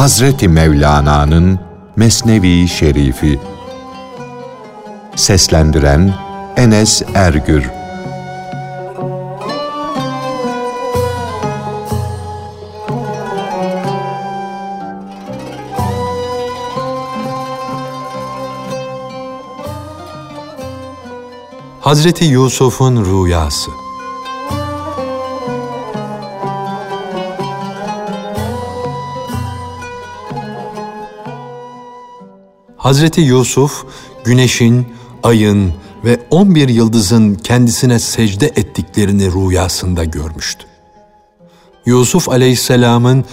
Hazreti Mevlana'nın Mesnevi Şerifi. Seslendiren Enes Ergür. Hazreti Yusuf'un rüyası Hazreti Yusuf, güneşin, ayın ve on bir yıldızın kendisine secde ettiklerini rüyasında görmüştü. Yusuf aleyhisselamın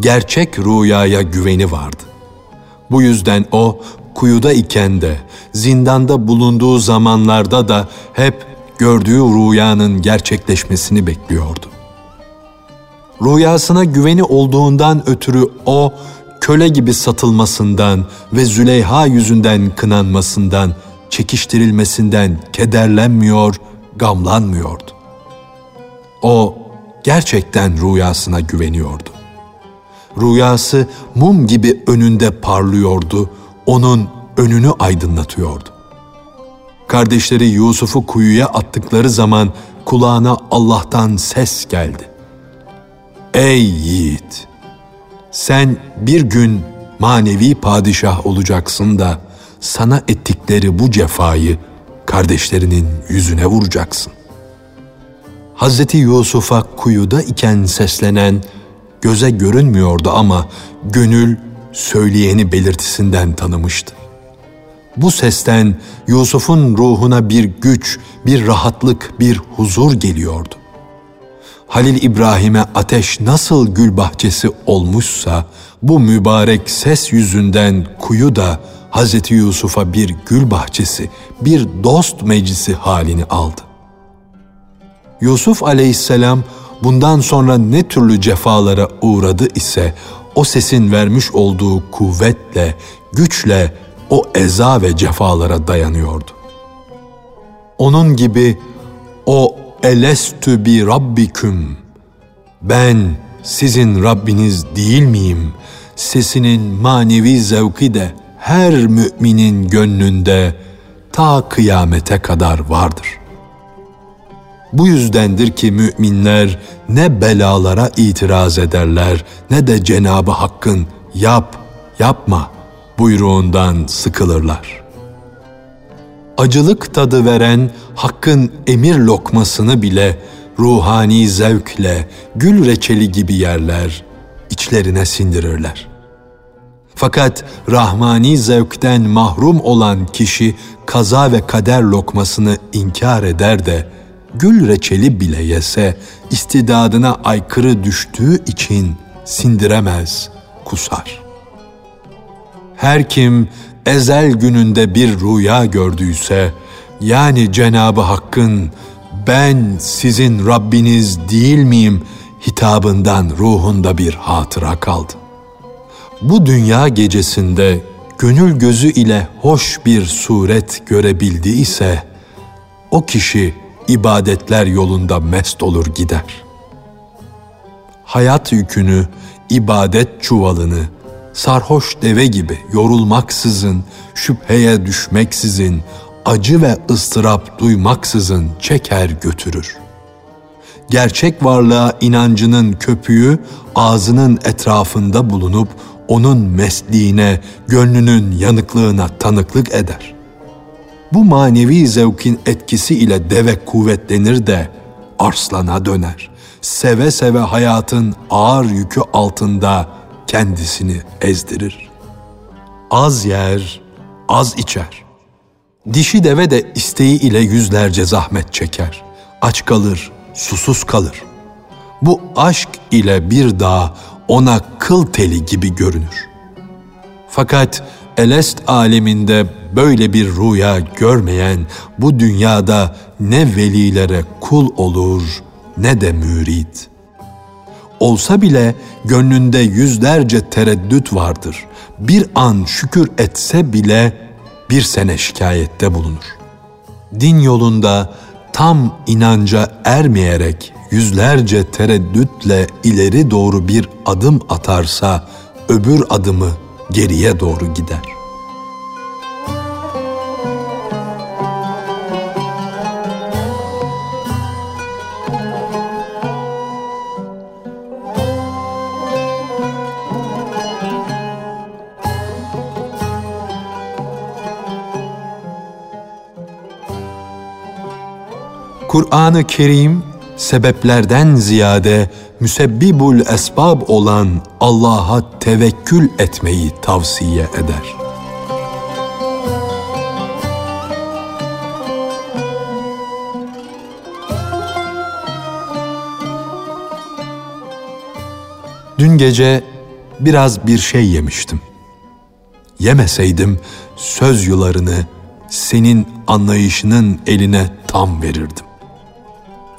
gerçek rüyaya güveni vardı. Bu yüzden o kuyuda iken de, zindanda bulunduğu zamanlarda da hep gördüğü rüyanın gerçekleşmesini bekliyordu. Rüyasına güveni olduğundan ötürü o köle gibi satılmasından ve Züleyha yüzünden kınanmasından, çekiştirilmesinden kederlenmiyor, gamlanmıyordu. O gerçekten rüyasına güveniyordu. Rüyası mum gibi önünde parlıyordu, onun önünü aydınlatıyordu. Kardeşleri Yusuf'u kuyuya attıkları zaman kulağına Allah'tan ses geldi. Ey yiğit! Sen bir gün manevi padişah olacaksın da sana ettikleri bu cefayı kardeşlerinin yüzüne vuracaksın. Hazreti Yusuf'a kuyuda iken seslenen göze görünmüyordu ama gönül söyleyeni belirtisinden tanımıştı. Bu sesten Yusuf'un ruhuna bir güç, bir rahatlık, bir huzur geliyordu. Halil İbrahim'e ateş nasıl gül bahçesi olmuşsa, bu mübarek ses yüzünden kuyu da Hz. Yusuf'a bir gül bahçesi, bir dost meclisi halini aldı. Yusuf aleyhisselam bundan sonra ne türlü cefalara uğradı ise o sesin vermiş olduğu kuvvetle, güçle o eza ve cefalara dayanıyordu. Onun gibi o elestü bi rabbiküm ben sizin Rabbiniz değil miyim? Sesinin manevi zevki de her müminin gönlünde ta kıyamete kadar vardır.'' Bu yüzdendir ki müminler ne belalara itiraz ederler ne de Cenabı Hakk'ın yap, yapma buyruğundan sıkılırlar. Acılık tadı veren Hakk'ın emir lokmasını bile ruhani zevkle gül reçeli gibi yerler, içlerine sindirirler. Fakat rahmani zevkten mahrum olan kişi kaza ve kader lokmasını inkar eder de gül reçeli bile yese istidadına aykırı düştüğü için sindiremez, kusar. Her kim ezel gününde bir rüya gördüyse, yani Cenabı Hakk'ın ben sizin Rabbiniz değil miyim hitabından ruhunda bir hatıra kaldı. Bu dünya gecesinde gönül gözü ile hoş bir suret görebildiyse, o kişi ibadetler yolunda mest olur gider. Hayat yükünü, ibadet çuvalını, sarhoş deve gibi yorulmaksızın, şüpheye düşmeksizin, acı ve ıstırap duymaksızın çeker götürür. Gerçek varlığa inancının köpüğü ağzının etrafında bulunup onun mesliğine, gönlünün yanıklığına tanıklık eder bu manevi zevkin etkisi ile deve kuvvetlenir de arslana döner. Seve seve hayatın ağır yükü altında kendisini ezdirir. Az yer, az içer. Dişi deve de isteği ile yüzlerce zahmet çeker. Aç kalır, susuz kalır. Bu aşk ile bir dağ ona kıl teli gibi görünür. Fakat Elest aleminde böyle bir rüya görmeyen bu dünyada ne velilere kul olur ne de mürit. Olsa bile gönlünde yüzlerce tereddüt vardır. Bir an şükür etse bile bir sene şikayette bulunur. Din yolunda tam inanca ermeyerek yüzlerce tereddütle ileri doğru bir adım atarsa öbür adımı geriye doğru gider. Kur'an-ı Kerim sebeplerden ziyade müsebbibul esbab olan Allah'a tevekkül etmeyi tavsiye eder. Dün gece biraz bir şey yemiştim. Yemeseydim söz yularını senin anlayışının eline tam verirdim.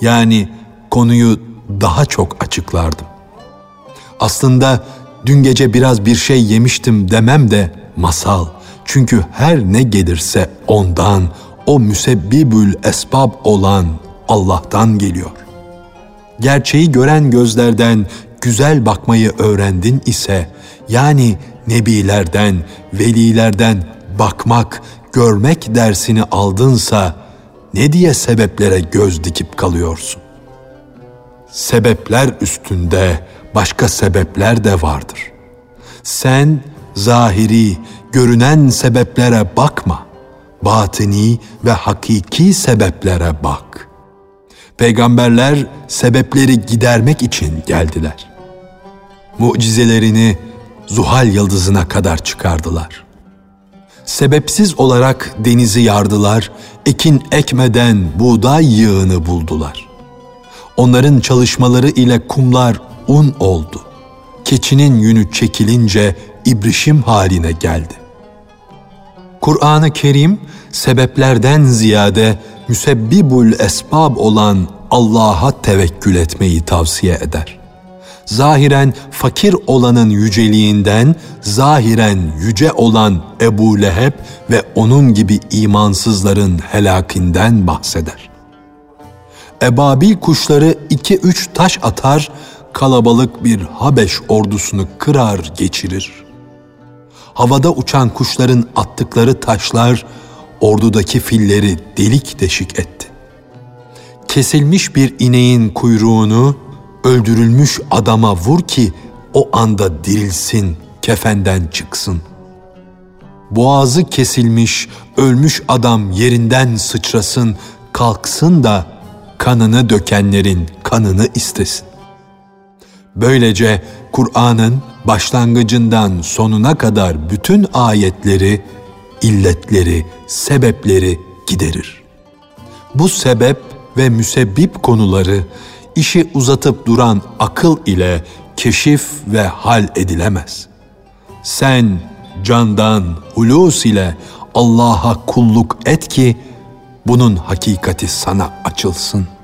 Yani konuyu daha çok açıklardım. Aslında dün gece biraz bir şey yemiştim demem de masal. Çünkü her ne gelirse ondan, o müsebbibül esbab olan Allah'tan geliyor. Gerçeği gören gözlerden güzel bakmayı öğrendin ise, yani nebilerden, velilerden bakmak, görmek dersini aldınsa, ne diye sebeplere göz dikip kalıyorsun? Sebepler üstünde başka sebepler de vardır. Sen zahiri, görünen sebeplere bakma. Batini ve hakiki sebeplere bak. Peygamberler sebepleri gidermek için geldiler. Mucizelerini Zuhal yıldızına kadar çıkardılar sebepsiz olarak denizi yardılar, ekin ekmeden buğday yığını buldular. Onların çalışmaları ile kumlar un oldu. Keçinin yünü çekilince ibrişim haline geldi. Kur'an-ı Kerim sebeplerden ziyade müsebbibul esbab olan Allah'a tevekkül etmeyi tavsiye eder zahiren fakir olanın yüceliğinden, zahiren yüce olan Ebu Leheb ve onun gibi imansızların helakinden bahseder. Ebabil kuşları iki üç taş atar, kalabalık bir Habeş ordusunu kırar geçirir. Havada uçan kuşların attıkları taşlar, ordudaki filleri delik deşik etti. Kesilmiş bir ineğin kuyruğunu, öldürülmüş adama vur ki o anda dirilsin, kefenden çıksın. Boğazı kesilmiş, ölmüş adam yerinden sıçrasın, kalksın da kanını dökenlerin kanını istesin. Böylece Kur'an'ın başlangıcından sonuna kadar bütün ayetleri, illetleri, sebepleri giderir. Bu sebep ve müsebbip konuları işi uzatıp duran akıl ile keşif ve hal edilemez. Sen candan, hulus ile Allah'a kulluk et ki bunun hakikati sana açılsın.''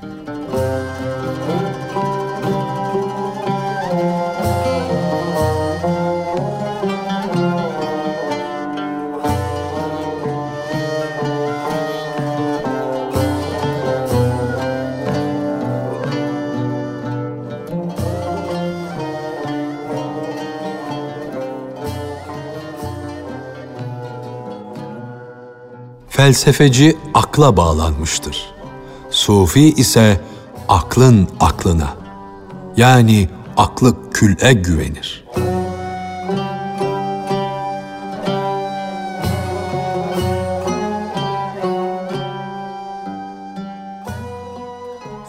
Felsefeci akla bağlanmıştır. Sufi ise aklın aklına. Yani aklı kül'e güvenir.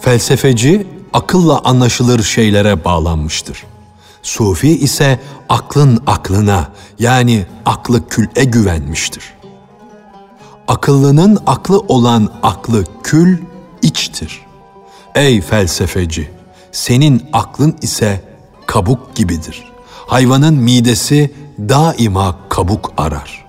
Felsefeci akılla anlaşılır şeylere bağlanmıştır. Sufi ise aklın aklına yani aklı kül'e güvenmiştir. Akıllının aklı olan aklı kül içtir. Ey felsefeci, senin aklın ise kabuk gibidir. Hayvanın midesi daima kabuk arar.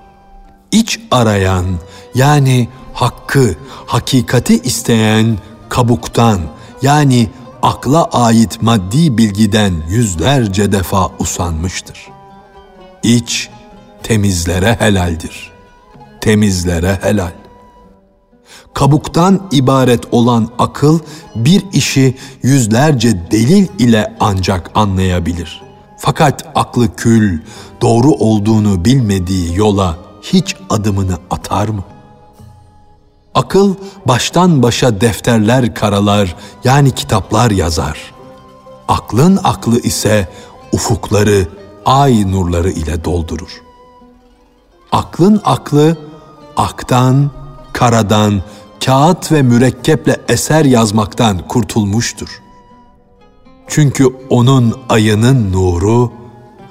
İç arayan yani hakkı, hakikati isteyen kabuktan yani akla ait maddi bilgiden yüzlerce defa usanmıştır. İç temizlere helaldir.'' Temizlere helal. Kabuktan ibaret olan akıl bir işi yüzlerce delil ile ancak anlayabilir. Fakat aklı kül, doğru olduğunu bilmediği yola hiç adımını atar mı? Akıl baştan başa defterler karalar yani kitaplar yazar. Aklın aklı ise ufukları ay nurları ile doldurur. Aklın aklı aktan, karadan, kağıt ve mürekkeple eser yazmaktan kurtulmuştur. Çünkü onun ayının nuru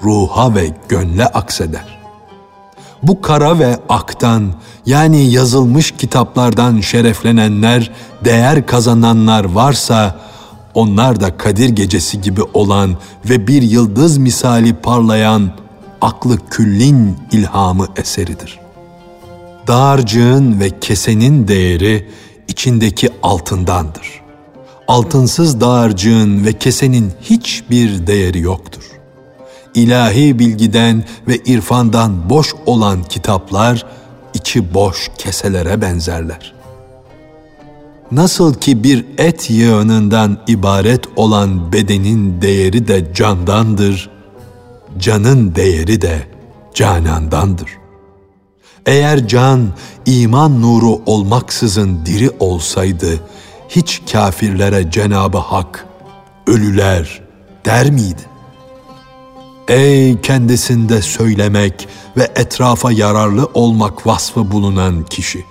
ruha ve gönle akseder. Bu kara ve aktan yani yazılmış kitaplardan şereflenenler, değer kazananlar varsa onlar da Kadir gecesi gibi olan ve bir yıldız misali parlayan aklı küllin ilhamı eseridir. Dağarcığın ve kesenin değeri içindeki altındandır. Altınsız dağarcığın ve kesenin hiçbir değeri yoktur. İlahi bilgiden ve irfandan boş olan kitaplar içi boş keselere benzerler. Nasıl ki bir et yığınından ibaret olan bedenin değeri de candandır, canın değeri de canandandır. Eğer can iman nuru olmaksızın diri olsaydı, hiç kafirlere Cenabı Hak ölüler der miydi? Ey kendisinde söylemek ve etrafa yararlı olmak vasfı bulunan kişi!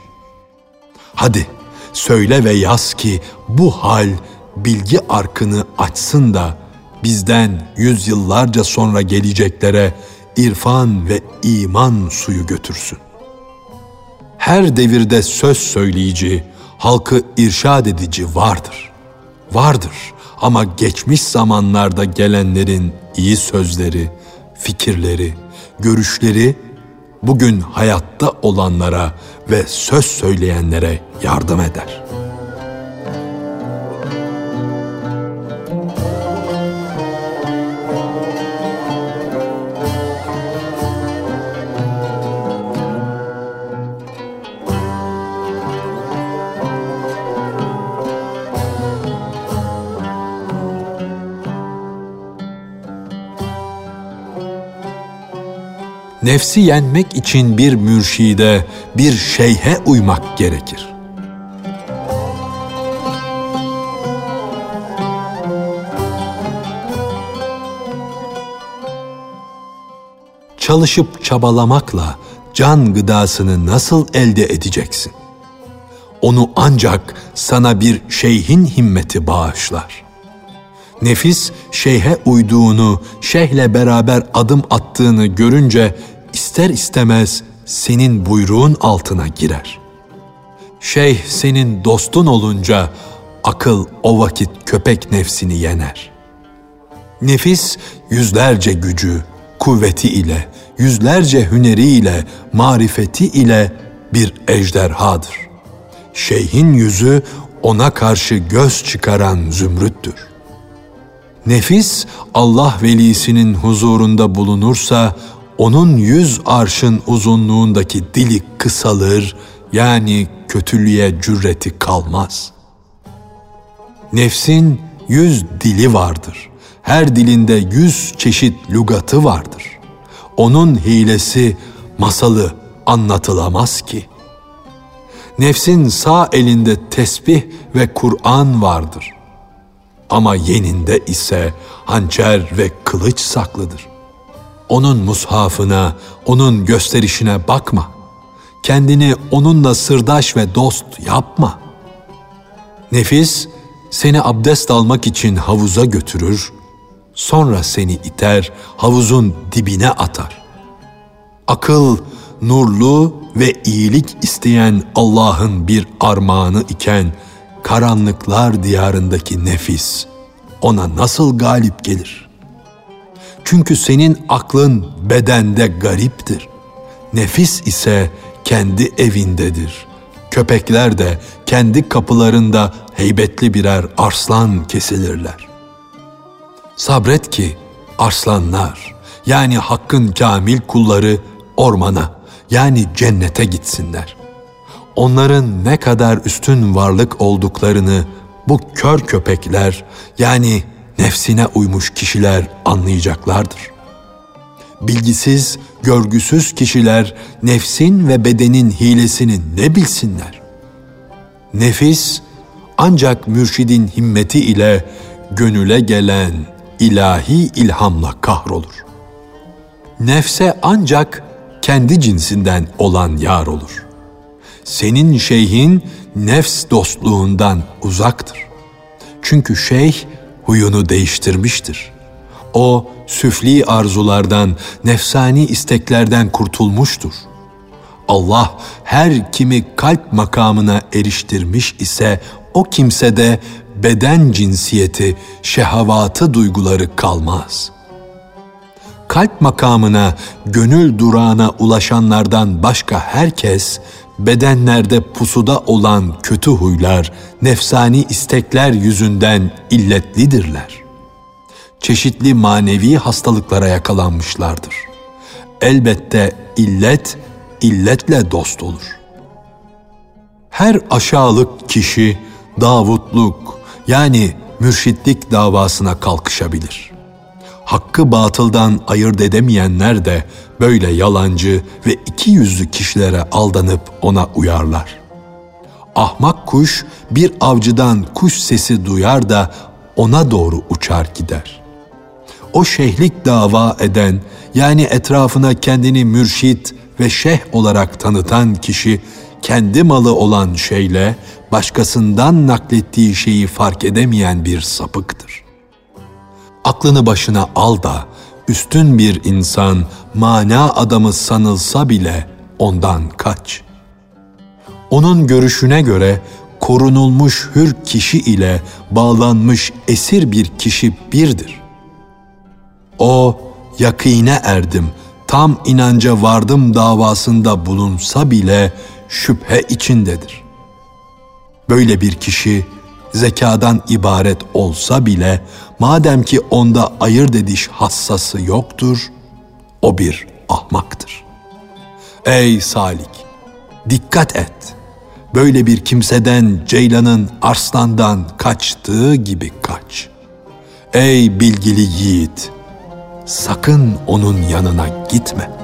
Hadi söyle ve yaz ki bu hal bilgi arkını açsın da bizden yüzyıllarca sonra geleceklere irfan ve iman suyu götürsün. Her devirde söz söyleyici, halkı irşad edici vardır. Vardır ama geçmiş zamanlarda gelenlerin iyi sözleri, fikirleri, görüşleri bugün hayatta olanlara ve söz söyleyenlere yardım eder. Nefsi yenmek için bir mürşide, bir şeyhe uymak gerekir. Çalışıp çabalamakla can gıdasını nasıl elde edeceksin? Onu ancak sana bir şeyhin himmeti bağışlar. Nefis şeyhe uyduğunu, şeyhle beraber adım attığını görünce ister istemez senin buyruğun altına girer. Şeyh senin dostun olunca akıl o vakit köpek nefsini yener. Nefis yüzlerce gücü, kuvveti ile, yüzlerce hüneri ile, marifeti ile bir ejderhadır. Şeyhin yüzü ona karşı göz çıkaran zümrüttür. Nefis Allah velisinin huzurunda bulunursa onun yüz arşın uzunluğundaki dili kısalır yani kötülüğe cüreti kalmaz. Nefsin yüz dili vardır. Her dilinde yüz çeşit lügatı vardır. Onun hilesi, masalı anlatılamaz ki. Nefsin sağ elinde tesbih ve Kur'an vardır. Ama yeninde ise hançer ve kılıç saklıdır. Onun mushafına, onun gösterişine bakma. Kendini onunla sırdaş ve dost yapma. Nefis seni abdest almak için havuza götürür, sonra seni iter, havuzun dibine atar. Akıl nurlu ve iyilik isteyen Allah'ın bir armağanı iken karanlıklar diyarındaki nefis ona nasıl galip gelir? Çünkü senin aklın bedende gariptir. Nefis ise kendi evindedir. Köpekler de kendi kapılarında heybetli birer arslan kesilirler. Sabret ki arslanlar yani hakkın kamil kulları ormana yani cennete gitsinler. Onların ne kadar üstün varlık olduklarını bu kör köpekler yani nefsine uymuş kişiler anlayacaklardır. Bilgisiz, görgüsüz kişiler nefsin ve bedenin hilesini ne bilsinler? Nefis ancak mürşidin himmeti ile gönüle gelen ilahi ilhamla kahrolur. Nefse ancak kendi cinsinden olan yar olur. Senin şeyhin nefs dostluğundan uzaktır. Çünkü şeyh huyunu değiştirmiştir. O süfli arzulardan, nefsani isteklerden kurtulmuştur. Allah her kimi kalp makamına eriştirmiş ise o kimsede beden cinsiyeti, şehavatı duyguları kalmaz. Kalp makamına, gönül durağına ulaşanlardan başka herkes bedenlerde pusuda olan kötü huylar, nefsani istekler yüzünden illetlidirler. Çeşitli manevi hastalıklara yakalanmışlardır. Elbette illet, illetle dost olur. Her aşağılık kişi Davutluk yani mürşitlik davasına kalkışabilir. Hakkı batıldan ayırt edemeyenler de böyle yalancı ve iki yüzlü kişilere aldanıp ona uyarlar. Ahmak kuş bir avcıdan kuş sesi duyar da ona doğru uçar gider. O şehlik dava eden yani etrafına kendini mürşit ve şeyh olarak tanıtan kişi kendi malı olan şeyle başkasından naklettiği şeyi fark edemeyen bir sapıktır. Aklını başına al da üstün bir insan mana adamı sanılsa bile ondan kaç. Onun görüşüne göre korunulmuş hür kişi ile bağlanmış esir bir kişi birdir. O yakine erdim, tam inanca vardım davasında bulunsa bile şüphe içindedir. Böyle bir kişi zekadan ibaret olsa bile madem ki onda ayırt ediş hassası yoktur, o bir ahmaktır. Ey Salik! Dikkat et! Böyle bir kimseden Ceylan'ın arslandan kaçtığı gibi kaç. Ey bilgili yiğit! Sakın onun yanına gitme.''